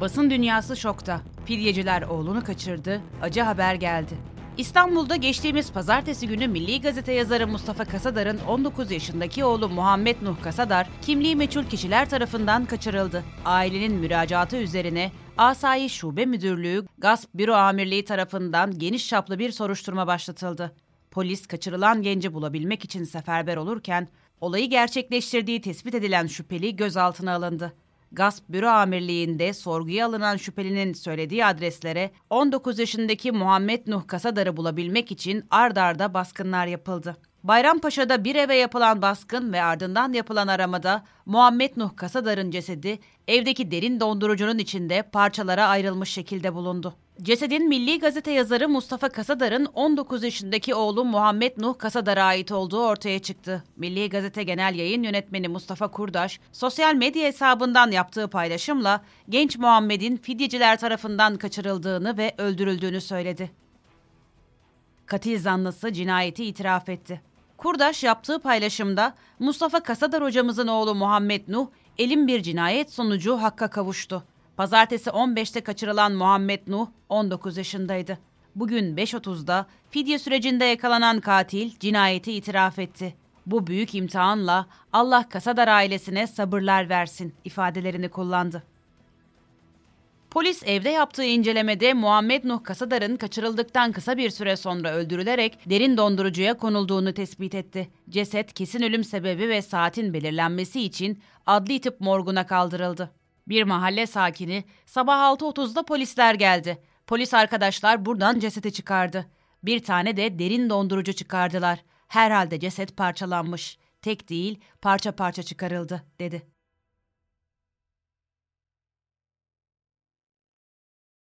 Basın dünyası şokta. Fidyeciler oğlunu kaçırdı, acı haber geldi. İstanbul'da geçtiğimiz pazartesi günü Milli Gazete yazarı Mustafa Kasadar'ın 19 yaşındaki oğlu Muhammed Nuh Kasadar, kimliği meçhul kişiler tarafından kaçırıldı. Ailenin müracaatı üzerine Asayiş Şube Müdürlüğü Gasp Büro Amirliği tarafından geniş çaplı bir soruşturma başlatıldı. Polis kaçırılan genci bulabilmek için seferber olurken, olayı gerçekleştirdiği tespit edilen şüpheli gözaltına alındı. Gasp Büro Amirliği'nde sorguya alınan şüphelinin söylediği adreslere 19 yaşındaki Muhammed Nuh Kasadar'ı bulabilmek için ard arda baskınlar yapıldı. Bayrampaşa'da bir eve yapılan baskın ve ardından yapılan aramada Muhammed Nuh Kasadar'ın cesedi evdeki derin dondurucunun içinde parçalara ayrılmış şekilde bulundu. Cesedin Milli Gazete yazarı Mustafa Kasadar'ın 19 yaşındaki oğlu Muhammed Nuh Kasadar'a ait olduğu ortaya çıktı. Milli Gazete Genel Yayın Yönetmeni Mustafa Kurdaş, sosyal medya hesabından yaptığı paylaşımla genç Muhammed'in fidyeciler tarafından kaçırıldığını ve öldürüldüğünü söyledi. Katil zanlısı cinayeti itiraf etti. Kurdaş yaptığı paylaşımda Mustafa Kasadar hocamızın oğlu Muhammed Nuh, elin bir cinayet sonucu hakka kavuştu. Pazartesi 15'te kaçırılan Muhammed Nuh 19 yaşındaydı. Bugün 5.30'da fidye sürecinde yakalanan katil cinayeti itiraf etti. Bu büyük imtihanla Allah Kasadar ailesine sabırlar versin ifadelerini kullandı. Polis evde yaptığı incelemede Muhammed Nuh Kasadar'ın kaçırıldıktan kısa bir süre sonra öldürülerek derin dondurucuya konulduğunu tespit etti. Ceset kesin ölüm sebebi ve saatin belirlenmesi için adli tıp morguna kaldırıldı. Bir mahalle sakini sabah 6.30'da polisler geldi. Polis arkadaşlar buradan cesedi çıkardı. Bir tane de derin dondurucu çıkardılar. Herhalde ceset parçalanmış. Tek değil parça parça çıkarıldı dedi.